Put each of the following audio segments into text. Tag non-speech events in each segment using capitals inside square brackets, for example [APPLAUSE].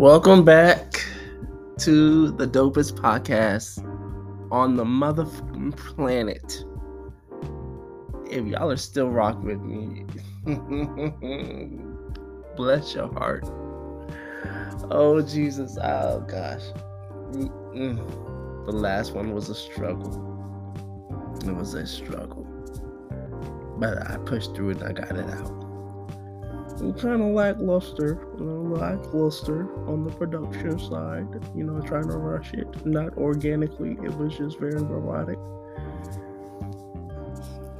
Welcome back to the dopest podcast on the motherfucking planet. If y'all are still rocking with me, [LAUGHS] bless your heart. Oh, Jesus. Oh, gosh. Mm-mm. The last one was a struggle. It was a struggle. But I pushed through it and I got it out kind of lackluster, you know, lackluster on the production side. You know, trying to rush it, not organically. It was just very robotic.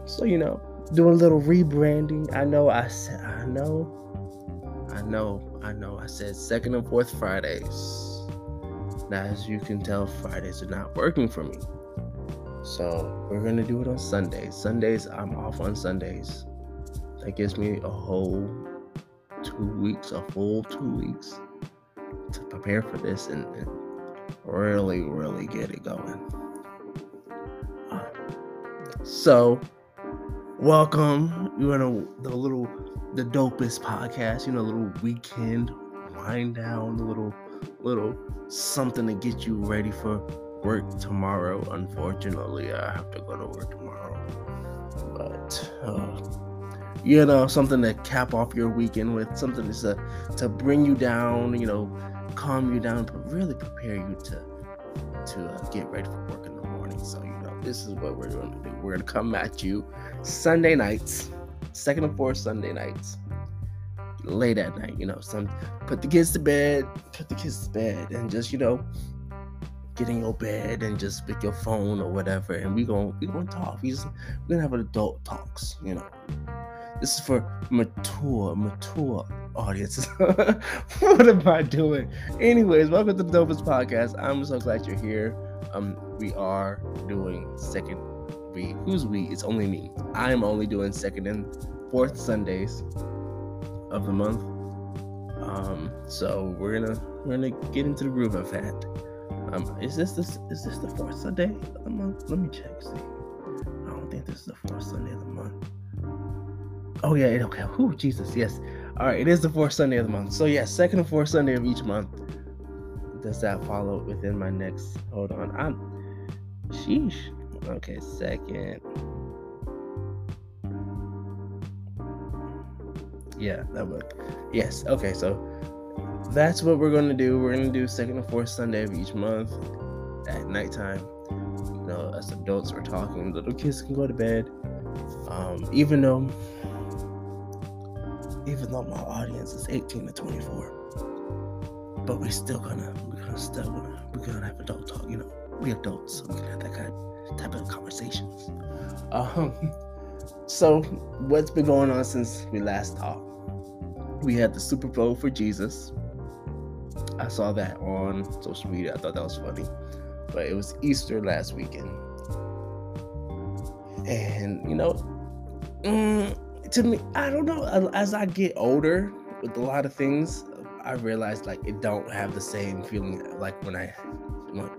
So you know, doing a little rebranding. I know. I said. I know. I know. I know. I said second and fourth Fridays. Now, as you can tell, Fridays are not working for me. So we're gonna do it on Sundays. Sundays, I'm off on Sundays. That gives me a whole two weeks, a full two weeks to prepare for this and, and really, really get it going. So, welcome. You know the little, the dopest podcast. You know, a little weekend wind down, a little, little something to get you ready for work tomorrow. Unfortunately, I have to go to work tomorrow, but. Uh, you know, something to cap off your weekend with, something to to bring you down, you know, calm you down, but really prepare you to to uh, get ready for work in the morning. So you know, this is what we're going to do. We're going to come at you Sunday nights, second and fourth Sunday nights, late at night. You know, some put the kids to bed, put the kids to bed, and just you know. Get in your bed and just pick your phone or whatever, and we gonna we gonna talk. We just, we're gonna have adult talks, you know this is for mature, mature audiences. [LAUGHS] what am I doing? Anyways, welcome to the Dopest Podcast. I'm so glad you're here. Um, we are doing second we who's we? It's only me. I'm only doing second and fourth Sundays of the month. Um, so we're gonna we're gonna get into the groove of that. Um, is this this is this the fourth Sunday of the month? Let me check. See, I don't think this is the fourth Sunday of the month. Oh yeah, okay. Oh Jesus, yes. All right, it is the fourth Sunday of the month. So yeah, second and fourth Sunday of each month. Does that follow within my next? Hold on, I'm. Sheesh. Okay, second. Yeah, that would. Yes. Okay, so that's what we're gonna do. We're gonna do second and fourth Sunday of each month at nighttime. You know, as adults, we're talking. Little kids can go to bed. Um, even though even though my audience is 18 to 24. But we're still gonna, we're gonna still gonna, we're gonna have adult talk, you know. We adults, so we can have that kind of type of conversations. Um, [LAUGHS] so what's been going on since we last talked? We had the Super Bowl for Jesus. I saw that on social media. I thought that was funny. But it was Easter last weekend. And, you know, mm, to me, I don't know. As I get older with a lot of things, I realize like it don't have the same feeling like when I,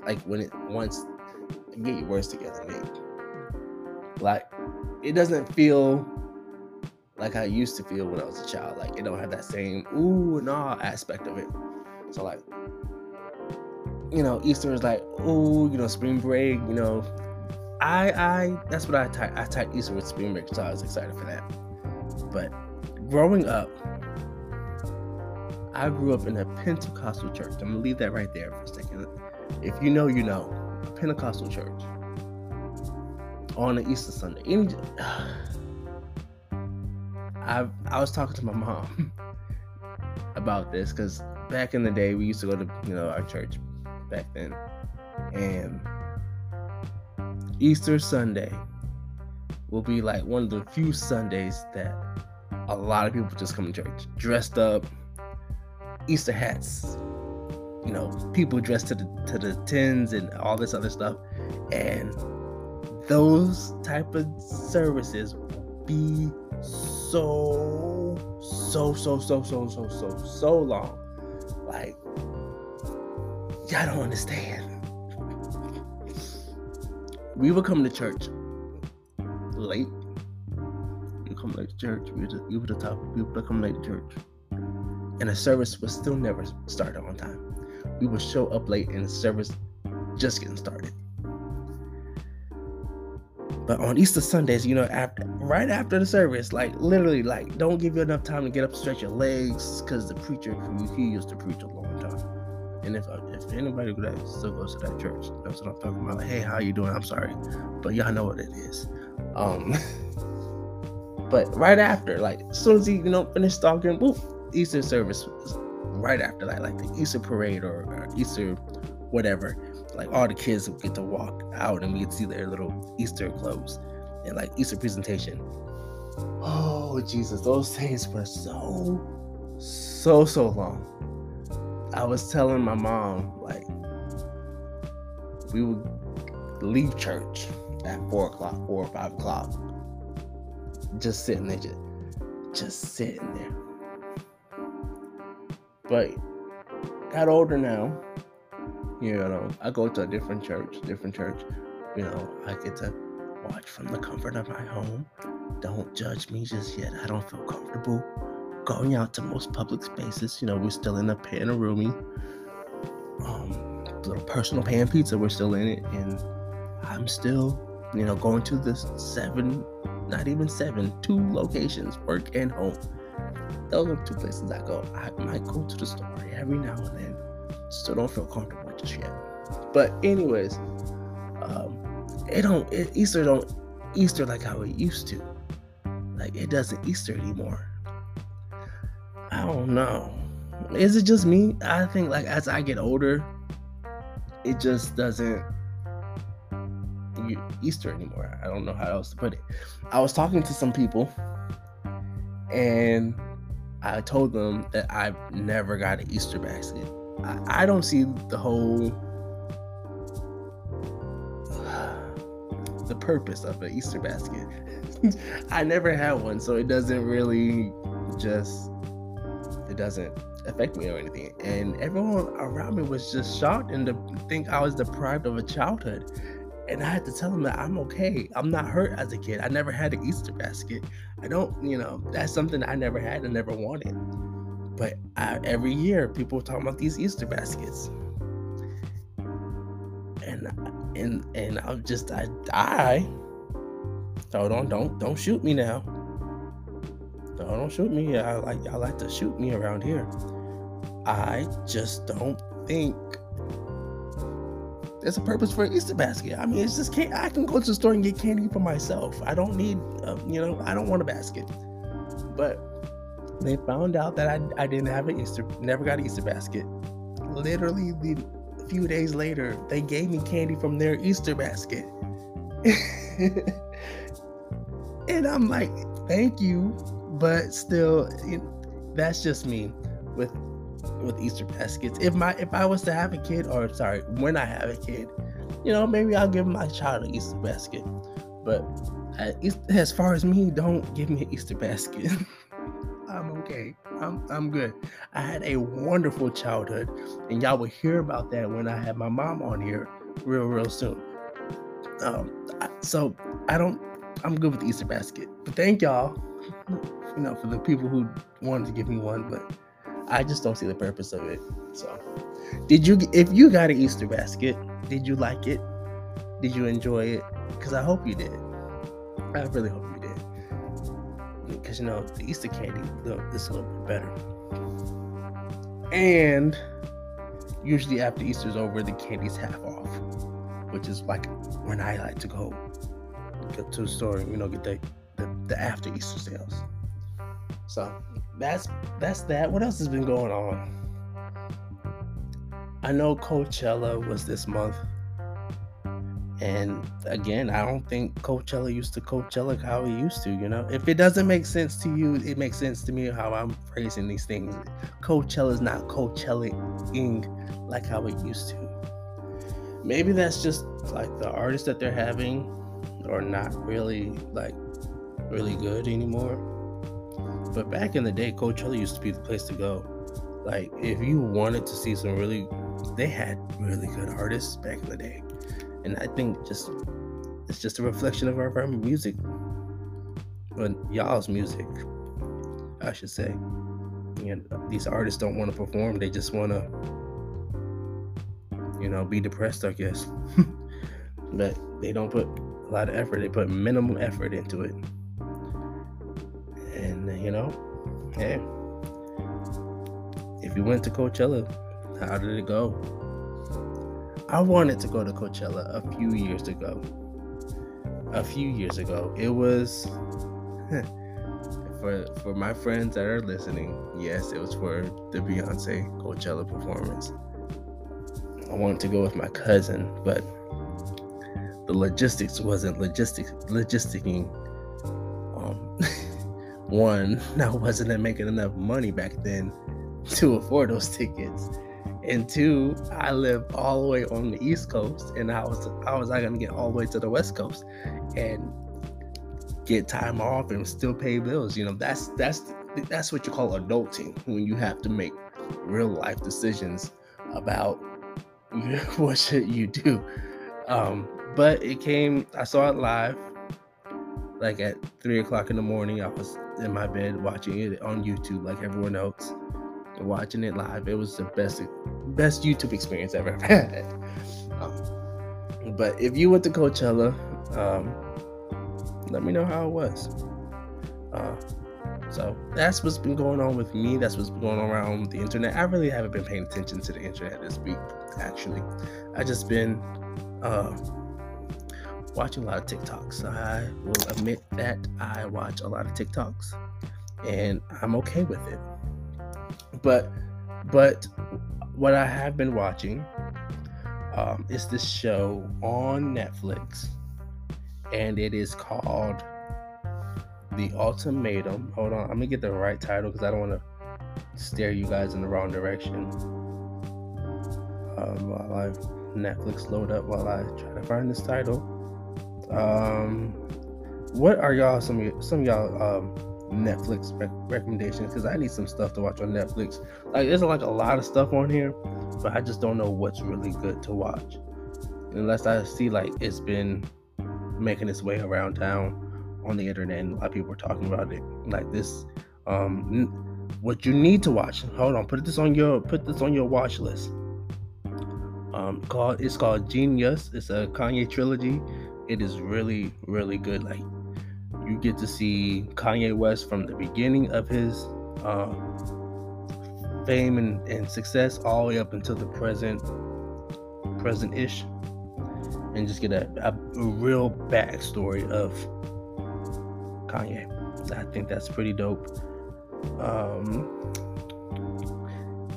like when it once. Get your words together, Nate. Like it doesn't feel like I used to feel when I was a child. Like it don't have that same ooh and ah aspect of it. So like, you know, Easter is like ooh, you know, spring break. You know, I I that's what I. I type Easter with spring break, so I was excited for that. But growing up, I grew up in a Pentecostal church. I'm gonna leave that right there for a second. If you know, you know, Pentecostal church on an Easter Sunday. [SIGHS] I I was talking to my mom [LAUGHS] about this because back in the day we used to go to you know our church back then, and Easter Sunday will be like one of the few Sundays that a lot of people just come to church dressed up, Easter hats, you know, people dressed to the to the tens and all this other stuff, and those type of services be so so so so so so so so long, like y'all don't understand. [LAUGHS] We would come to church late. You come late to church. We were the, we were the top people that come late to church. and the service was still never started on time. We would show up late and the service just getting started. But on Easter Sundays, you know, after right after the service, like literally, like don't give you enough time to get up, stretch your legs, because the preacher he used to preach a time. And if if anybody that still goes to that church, that's what I'm talking about. Like, hey, how you doing? I'm sorry, but y'all know what it is. Um, [LAUGHS] but right after, like as soon as he you know finished talking, boop, Easter service right after that, like the Easter parade or, or Easter whatever like all the kids would get to walk out and we get see their little Easter clothes and like Easter presentation. Oh Jesus, those days were so so so long. I was telling my mom like we would leave church at four o'clock, four or five o'clock, just sitting there, just, just sitting there. But got older now, you know, I go to a different church, different church. You know, I get to watch from the comfort of my home. Don't judge me just yet. I don't feel comfortable going out to most public spaces. You know, we're still in the Panaroomy. Um, little personal pan pizza, we're still in it. And I'm still, you know, going to the seven, not even seven, two locations, work and home. Those are two places I go. I might go to the store every now and then. Still don't feel comfortable just yet. But anyways, um, it don't it, Easter don't Easter like how it used to. Like it doesn't Easter anymore. Don't know. Is it just me? I think like as I get older, it just doesn't Easter anymore. I don't know how else to put it. I was talking to some people and I told them that I've never got an Easter basket. I, I don't see the whole the purpose of an Easter basket. [LAUGHS] I never had one, so it doesn't really just doesn't affect me or anything. And everyone around me was just shocked and to think I was deprived of a childhood. And I had to tell them that I'm okay. I'm not hurt as a kid. I never had an Easter basket. I don't, you know, that's something I never had and never wanted. But I, every year, people talk about these Easter baskets, and and and I'm just I die. Hold don't don't don't shoot me now. No, don't shoot me. I like I like to shoot me around here. I just don't think there's a purpose for an Easter basket. I mean, it's just can't. I can go to the store and get candy for myself. I don't need, uh, you know, I don't want a basket. But they found out that I, I didn't have an Easter, never got an Easter basket. Literally, the few days later, they gave me candy from their Easter basket. [LAUGHS] and I'm like, thank you, but still, that's just me with with Easter baskets. If my if I was to have a kid, or sorry, when I have a kid, you know, maybe I'll give my child an Easter basket. But as far as me, don't give me an Easter basket. [LAUGHS] I'm okay. I'm I'm good. I had a wonderful childhood, and y'all will hear about that when I have my mom on here real real soon. Um, so I don't. I'm good with the Easter basket, but thank y'all. [LAUGHS] You know, for the people who wanted to give me one, but I just don't see the purpose of it. So, did you? If you got an Easter basket, did you like it? Did you enjoy it? Because I hope you did. I really hope you did. because you know the Easter candy is a little bit better. And usually after Easter's over, the candy's half off, which is like when I like to go to the store you know get the, the, the after Easter sales. So that's that's that. What else has been going on? I know Coachella was this month. And again, I don't think Coachella used to Coachella how it used to, you know. If it doesn't make sense to you, it makes sense to me how I'm phrasing these things. Coachella is not Coachella-ing like how it used to. Maybe that's just like the artists that they're having are not really like really good anymore. But back in the day, Coachella used to be the place to go. Like if you wanted to see some really they had really good artists back in the day and I think just it's just a reflection of our, music, but y'all's music, I should say. you know, these artists don't want to perform; they just want to, you know, be depressed, I guess. [LAUGHS] but they don't put a lot of effort; they put minimum effort into it. You know, hey, if you went to Coachella, how did it go? I wanted to go to Coachella a few years ago. A few years ago, it was [LAUGHS] for for my friends that are listening. Yes, it was for the Beyonce Coachella performance. I wanted to go with my cousin, but the logistics wasn't logistic logisticing. One, [LAUGHS] I wasn't making enough money back then to afford those tickets and two, I live all the way on the East Coast, and I was how was I gonna get all the way to the West Coast and get time off and still pay bills? You know, that's that's that's what you call adulting when you have to make real life decisions about [LAUGHS] what should you do. Um, but it came. I saw it live, like at three o'clock in the morning. I was in my bed watching it on YouTube, like everyone else watching it live. It was the best best YouTube experience I've ever [LAUGHS] had. Um, but if you went to Coachella, um, let me know how it was. Uh, so that's what's been going on with me. That's what's been going on around the internet. I really haven't been paying attention to the internet this week. Actually, I just been uh, watching a lot of TikToks. I will admit that I watch a lot of TikToks, and I'm okay with it. But but what I have been watching um, is this show on Netflix, and it is called The Ultimatum. Hold on, I'm gonna get the right title because I don't want to steer you guys in the wrong direction. Um, while I Netflix load up, while I try to find this title. Um, what are y'all? Some some y'all um, Netflix rec- recommendations because I need some stuff to watch on Netflix. Like there's like a lot of stuff on here, but I just don't know what's really good to watch unless I see like it's been making its way around town on the internet and a lot of people are talking about it. Like this, um, what you need to watch. Hold on, put this on your put this on your watch list. Um, called it's called Genius. It's a Kanye trilogy. It is really really good. Like you get to see Kanye West from the beginning of his uh, fame and, and success all the way up until the present, present-ish, and just get a, a, real backstory of Kanye. I think that's pretty dope. Um,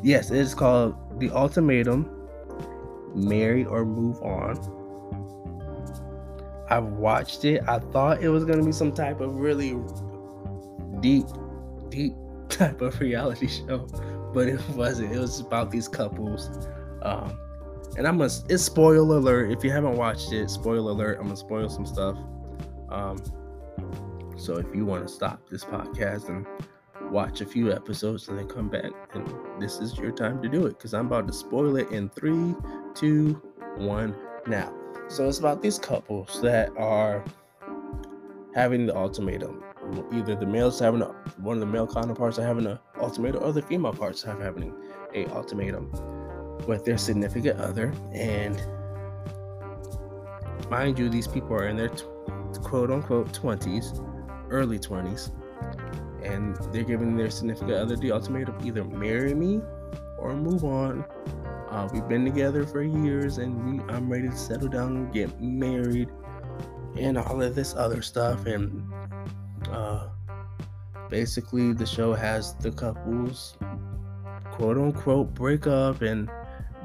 yes, it is called The Ultimatum: Marry or Move On I watched it. I thought it was gonna be some type of really deep, deep [LAUGHS] type of reality show, but it wasn't. It was about these couples. Um, and I'm gonna it's spoiler alert. If you haven't watched it, spoiler alert, I'm gonna spoil some stuff. Um, so if you want to stop this podcast and watch a few episodes and then come back, and this is your time to do it because I'm about to spoil it in three, two, one, now. So it's about these couples that are having the ultimatum. Either the males having a, one of the male counterparts are having an ultimatum, or the female parts are having a ultimatum with their significant other. And mind you, these people are in their t- quote unquote twenties, early twenties, and they're giving their significant other the ultimatum: either marry me or move on uh, we've been together for years, and we, I'm ready to settle down get married, and all of this other stuff. And uh, basically, the show has the couples, quote unquote, break up and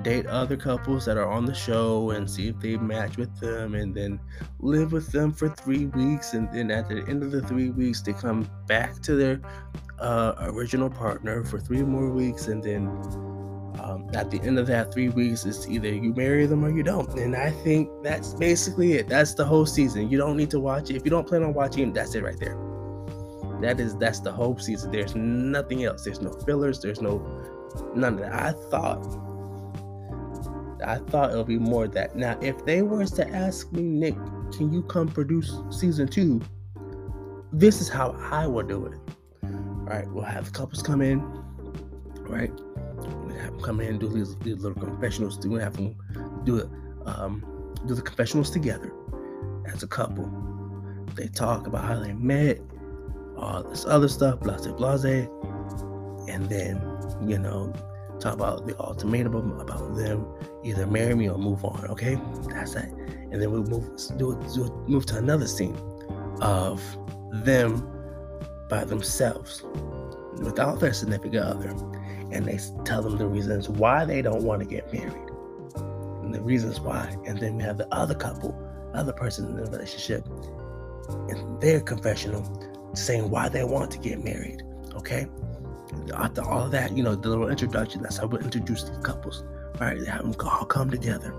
date other couples that are on the show and see if they match with them, and then live with them for three weeks. And then at the end of the three weeks, they come back to their uh, original partner for three more weeks, and then um, at the end of that three weeks, it's either you marry them or you don't. And I think that's basically it. That's the whole season. You don't need to watch it. If you don't plan on watching, that's it right there. That is that's the whole season. There's nothing else. There's no fillers. There's no none of that. I thought I thought it would be more of that. Now, if they was to ask me, Nick, can you come produce season two? This is how I would do it. All right, we'll have couples come in right? We have them come in and do these, these little confessionals. We have them do it, um, do the confessionals together as a couple. They talk about how they met, all this other stuff, blase blase, and then you know talk about the ultimatum about them either marry me or move on. Okay, that's that. And then we move do, do move to another scene of them by themselves without their significant other, and they tell them the reasons why they don't want to get married and the reasons why. And then we have the other couple, other person in the relationship, in their confessional saying why they want to get married. Okay. After all of that, you know, the little introduction, that's how we introduce these couples. Right? They have them all come together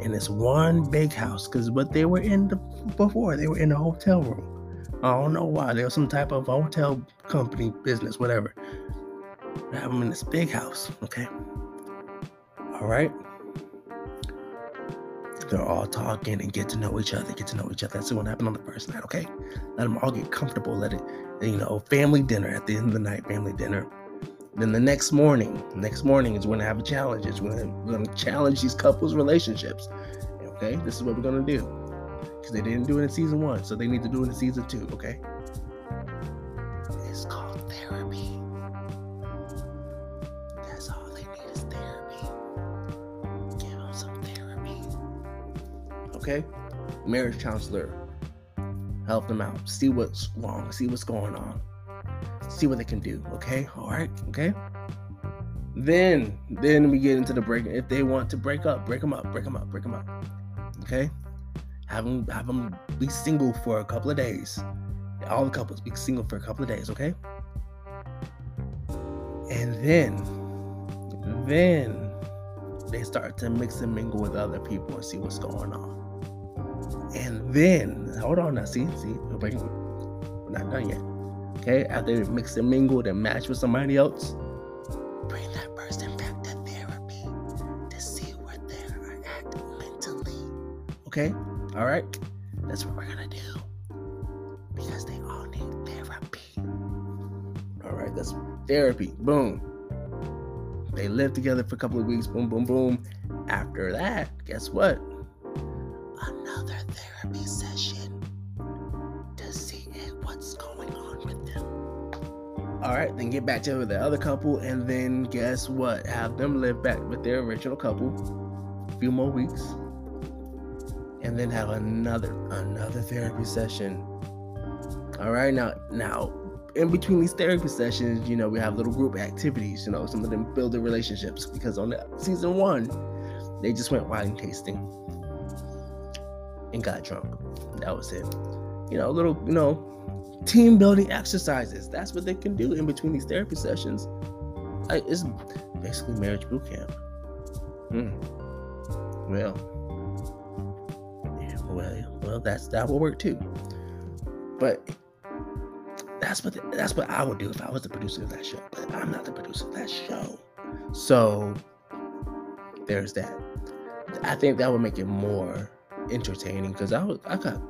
in this one big house because what they were in the, before, they were in a hotel room. I don't know why. There was some type of hotel company business, whatever. Have them in this big house, okay? All right. They're all talking and get to know each other, get to know each other. That's what happened on the first night, okay? Let them all get comfortable. Let it, you know, family dinner at the end of the night, family dinner. Then the next morning, next morning is when I have a challenge. It's when we're to challenge these couples' relationships. Okay, this is what we're to do because they didn't do it in season one, so they need to do it in season two. Okay, Okay, marriage counselor, help them out. See what's wrong. See what's going on see what they can do. Okay, all right, okay. Then, then we get into the break. If they want to break up, break them up, break them up, break them up. Okay, have them have them be single for a couple of days. All the couples be single for a couple of days. Okay, and then, then they start to mix and mingle with other people and see what's going on. And then, hold on now, see, see, we're, not done yet. Okay, after they mix and mingle and match with somebody else, bring that person back to therapy to see where they're at mentally. Okay, all right, that's what we're gonna do because they all need therapy. All right, that's therapy. Boom. They live together for a couple of weeks. Boom, boom, boom. After that, guess what? All right, then get back to the other couple, and then guess what? Have them live back with their original couple a few more weeks, and then have another another therapy session. All right, now now in between these therapy sessions, you know, we have little group activities. You know, some of them build their relationships because on the, season one, they just went wine tasting and got drunk. That was it. You know, a little, you know, team building exercises. That's what they can do in between these therapy sessions. it's basically marriage boot camp. Hmm. Well, yeah, well, well, that's that will work too. But that's what the, that's what I would do if I was the producer of that show. But I'm not the producer of that show, so there's that. I think that would make it more entertaining because I was I got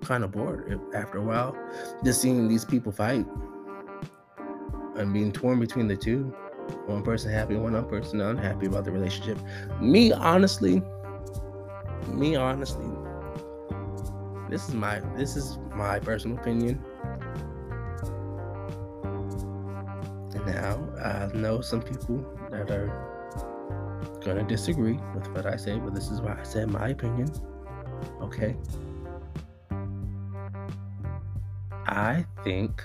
kind of bored after a while just seeing these people fight and being torn between the two one person happy one person unhappy about the relationship. Me honestly me honestly this is my this is my personal opinion. And now i know some people that are gonna disagree with what i say but this is why i said my opinion okay I think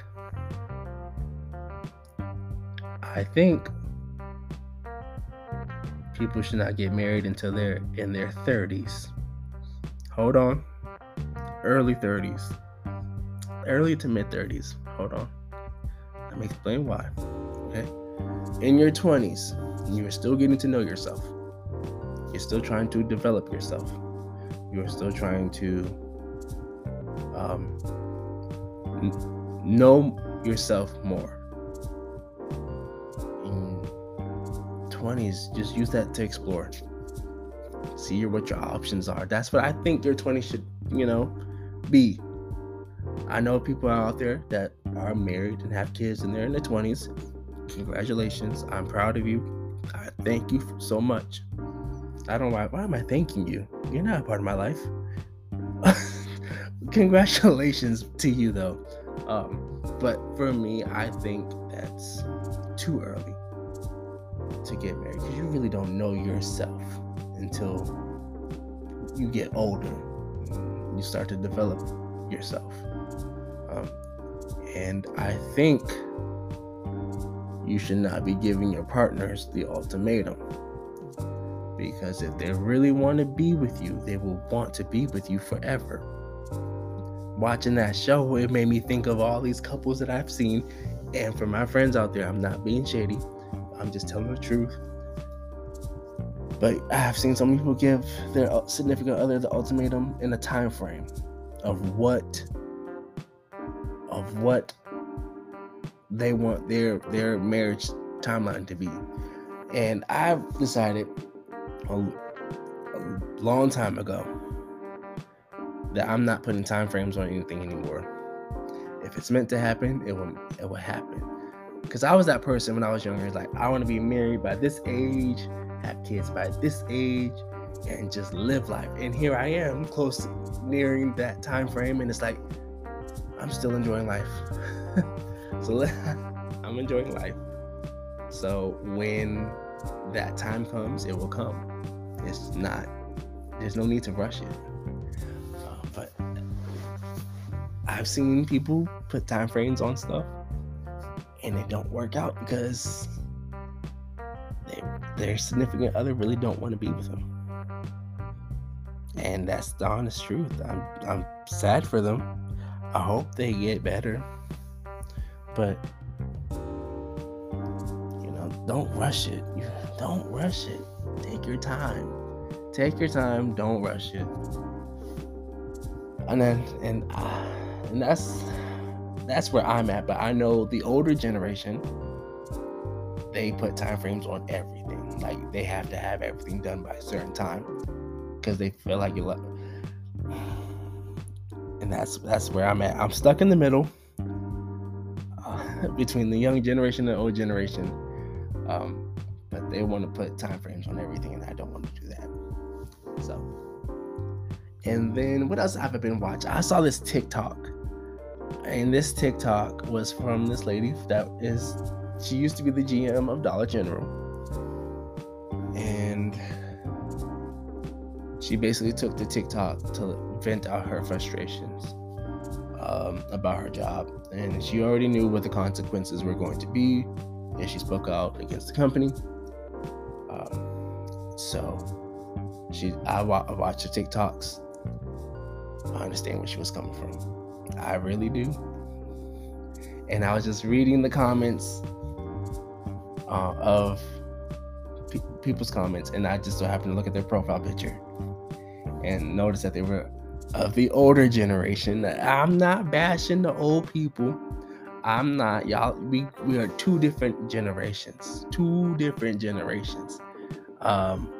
I think people should not get married until they're in their 30s. Hold on. Early 30s. Early to mid 30s. Hold on. Let me explain why. Okay? In your 20s, you're still getting to know yourself. You're still trying to develop yourself. You're still trying to um, Um, know yourself more. Um, in 20s, just use that to explore. See what your options are. That's what I think your 20s should, you know, be. I know people out there that are married and have kids and they're in their 20s. congratulations. I'm proud of you. I thank you so much. I don't why, why am I thanking you? You're not a part of my life. [LAUGHS] congratulations to you though. Um, but for me, I think that's too early to get married because you really don't know yourself until you get older. You start to develop yourself. Um, and I think you should not be giving your partners the ultimatum. Because if they really want to be with you, they will want to be with you forever. Watching that show, it made me think of all these couples that I've seen. And for my friends out there, I'm not being shady, I'm just telling the truth. But I have seen some people give their significant other the ultimatum in a time frame of what of what they want their their marriage timeline to be. And I've decided a, a long time ago that I'm not putting time frames on anything anymore. If it's meant to happen, it will it will happen. Cause I was that person when I was younger. Like I want to be married by this age, have kids by this age, and just live life. And here I am, close nearing that time frame, and it's like I'm still enjoying life. [LAUGHS] so [LAUGHS] I'm enjoying life. So when that time comes, it will come. It's not. There's no need to rush it. But I've seen people put time frames on stuff, and it don't work out because they, their significant other really don't want to be with them. And that's the honest truth. I'm I'm sad for them. I hope they get better. But you know, don't rush it. [LAUGHS] Don't rush it. Take your time. Take your time. Don't rush it. And then and uh, and that's that's where I'm at. But I know the older generation, they put time frames on everything. Like they have to have everything done by a certain time because they feel like you're. And that's that's where I'm at. I'm stuck in the middle uh, [LAUGHS] between the young generation and the old generation. Um, but they want to put time frames on everything, and I don't want to do and then what else have I been watching? I saw this TikTok, and this TikTok was from this lady that is, she used to be the GM of Dollar General, and she basically took the TikTok to vent out her frustrations um, about her job, and she already knew what the consequences were going to be And she spoke out against the company. Um, so she, I, wa- I watched her TikToks. I understand where she was coming from. I really do. And I was just reading the comments uh, of pe- people's comments, and I just so happened to look at their profile picture and notice that they were of the older generation. I'm not bashing the old people. I'm not y'all. We we are two different generations. Two different generations. Um,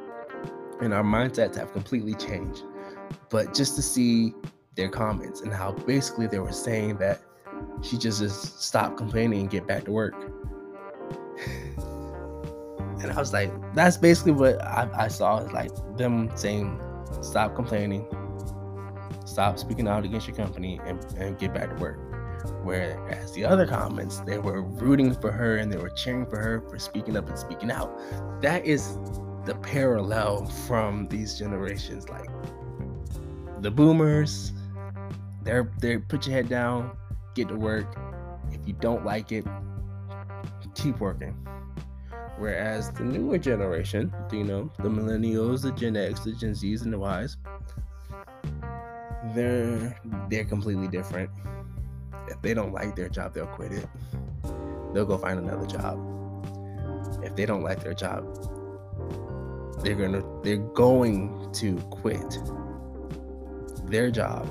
and our mindsets have completely changed. But just to see their comments and how basically they were saying that she just just stop complaining and get back to work. [LAUGHS] and I was like, that's basically what I, I saw like them saying, stop complaining, stop speaking out against your company, and, and get back to work. Whereas the other comments, they were rooting for her and they were cheering for her for speaking up and speaking out. That is the parallel from these generations. Like the boomers, they're they put your head down, get to work. If you don't like it, keep working. Whereas the newer generation, you know, the millennials, the Gen X, the Gen Zs, and the Ys, they're they're completely different. If they don't like their job, they'll quit it. They'll go find another job. If they don't like their job, they're gonna they're going to quit their job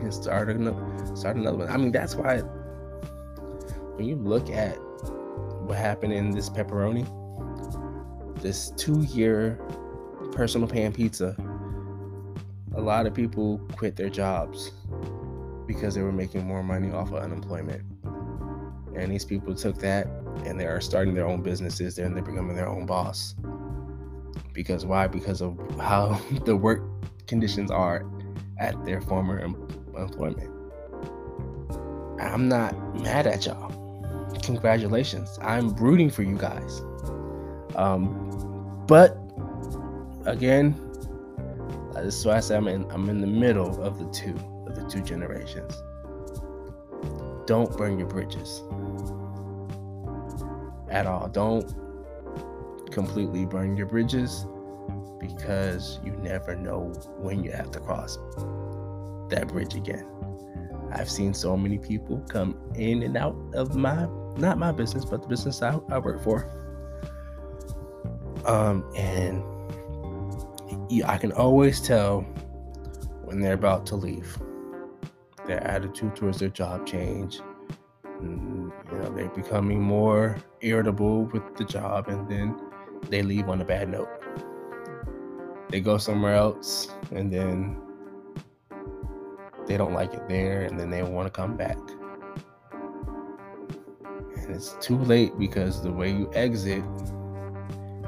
and start another start another one. I mean, that's why when you look at what happened in this pepperoni, this two-year personal pan pizza, a lot of people quit their jobs because they were making more money off of unemployment. And these people took that and they are starting their own businesses. They're, they're becoming their own boss. Because why? Because of how [LAUGHS] the work conditions are at their former em- employment. I'm not mad at y'all. Congratulations. I'm rooting for you guys. Um, but again, this is why I say I'm in I'm in the middle of the two of the two generations. Don't burn your bridges at all. Don't completely burn your bridges because you never know when you have to cross that bridge again. I've seen so many people come in and out of my not my business, but the business I, I work for. Um, and I can always tell when they're about to leave. Their attitude towards their job change. And, you know, they're becoming more irritable with the job, and then they leave on a bad note. They go somewhere else, and then they don't like it there, and then they want to come back. And it's too late because the way you exit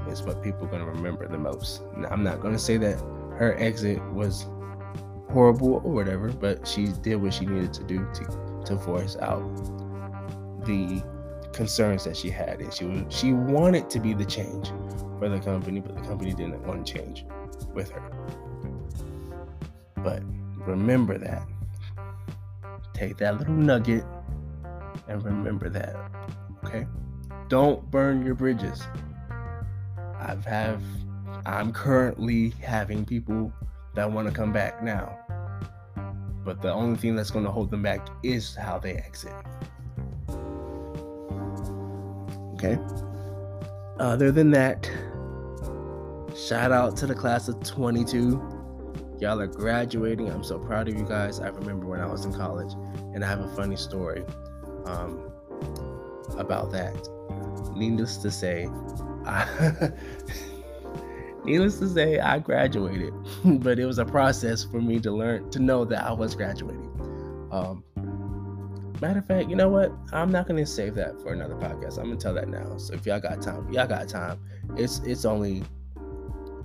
is what people are going to remember the most. Now, I'm not going to say that her exit was horrible or whatever, but she did what she needed to do to, to voice out the concerns that she had, and she was she wanted to be the change for the company, but the company didn't want to change with her. But remember that. Take that little nugget and remember that. Okay? Don't burn your bridges. I've have I'm currently having people that want to come back now. But the only thing that's going to hold them back is how they exit. Okay? Other than that, shout out to the class of 22. Y'all are graduating. I'm so proud of you guys. I remember when I was in college, and I have a funny story um, about that. Needless to say, I, [LAUGHS] needless to say, I graduated, [LAUGHS] but it was a process for me to learn to know that I was graduating. Um, matter of fact, you know what? I'm not gonna save that for another podcast. I'm gonna tell that now. So if y'all got time, y'all got time. It's it's only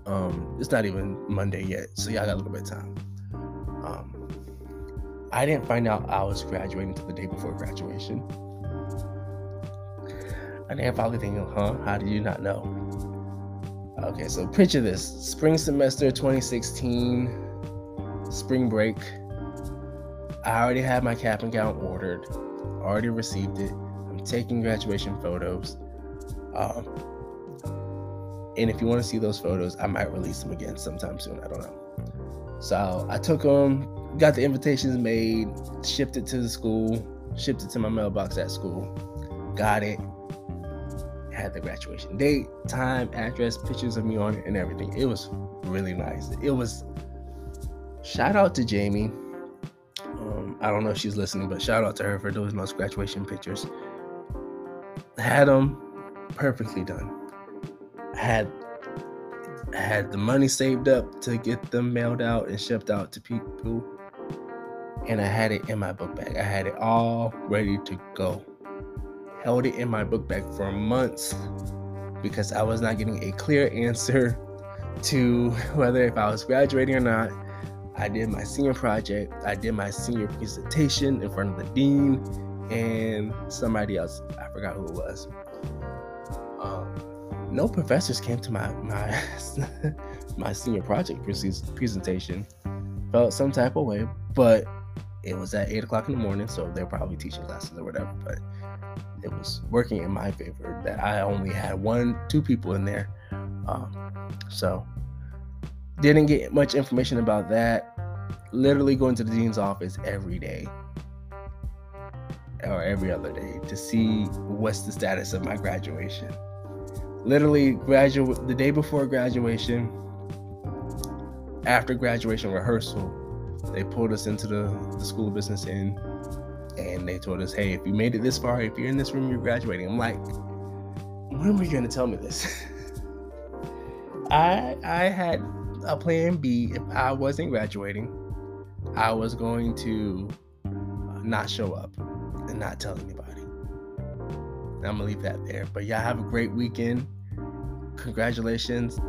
um it's not even Monday yet, so y'all got a little bit of time. Um, I didn't find out I was graduating until the day before graduation. And then probably thinking, huh? How did you not know? Okay, so picture this spring semester 2016, spring break. I already had my cap and gown ordered, already received it. I'm taking graduation photos. Um, and if you want to see those photos, I might release them again sometime soon. I don't know. So I took them, got the invitations made, shipped it to the school, shipped it to my mailbox at school, got it, had the graduation date, time, address, pictures of me on it, and everything. It was really nice. It was. Shout out to Jamie. Um, I don't know if she's listening, but shout out to her for doing those graduation pictures. Had them perfectly done. Had had the money saved up to get them mailed out and shipped out to people. And I had it in my book bag. I had it all ready to go held it in my book bag for months because I was not getting a clear answer [LAUGHS] to whether if I was graduating or not. I did my senior project, I did my senior presentation in front of the dean and somebody else. I forgot who it was. No professors came to my my [LAUGHS] my senior project presentation. Felt some type of way, but it was at eight o'clock in the morning, so they're probably teaching classes or whatever. But it was working in my favor that I only had one, two people in there. Um, so didn't get much information about that. Literally going to the dean's office every day or every other day to see what's the status of my graduation. Literally graduate the day before graduation, after graduation rehearsal, they pulled us into the, the school of business in and they told us, hey, if you made it this far, if you're in this room, you're graduating. I'm like, when were you gonna tell me this? [LAUGHS] I I had a plan B. If I wasn't graduating, I was going to not show up and not tell anybody. I'm gonna leave that there. But y'all have a great weekend. Congratulations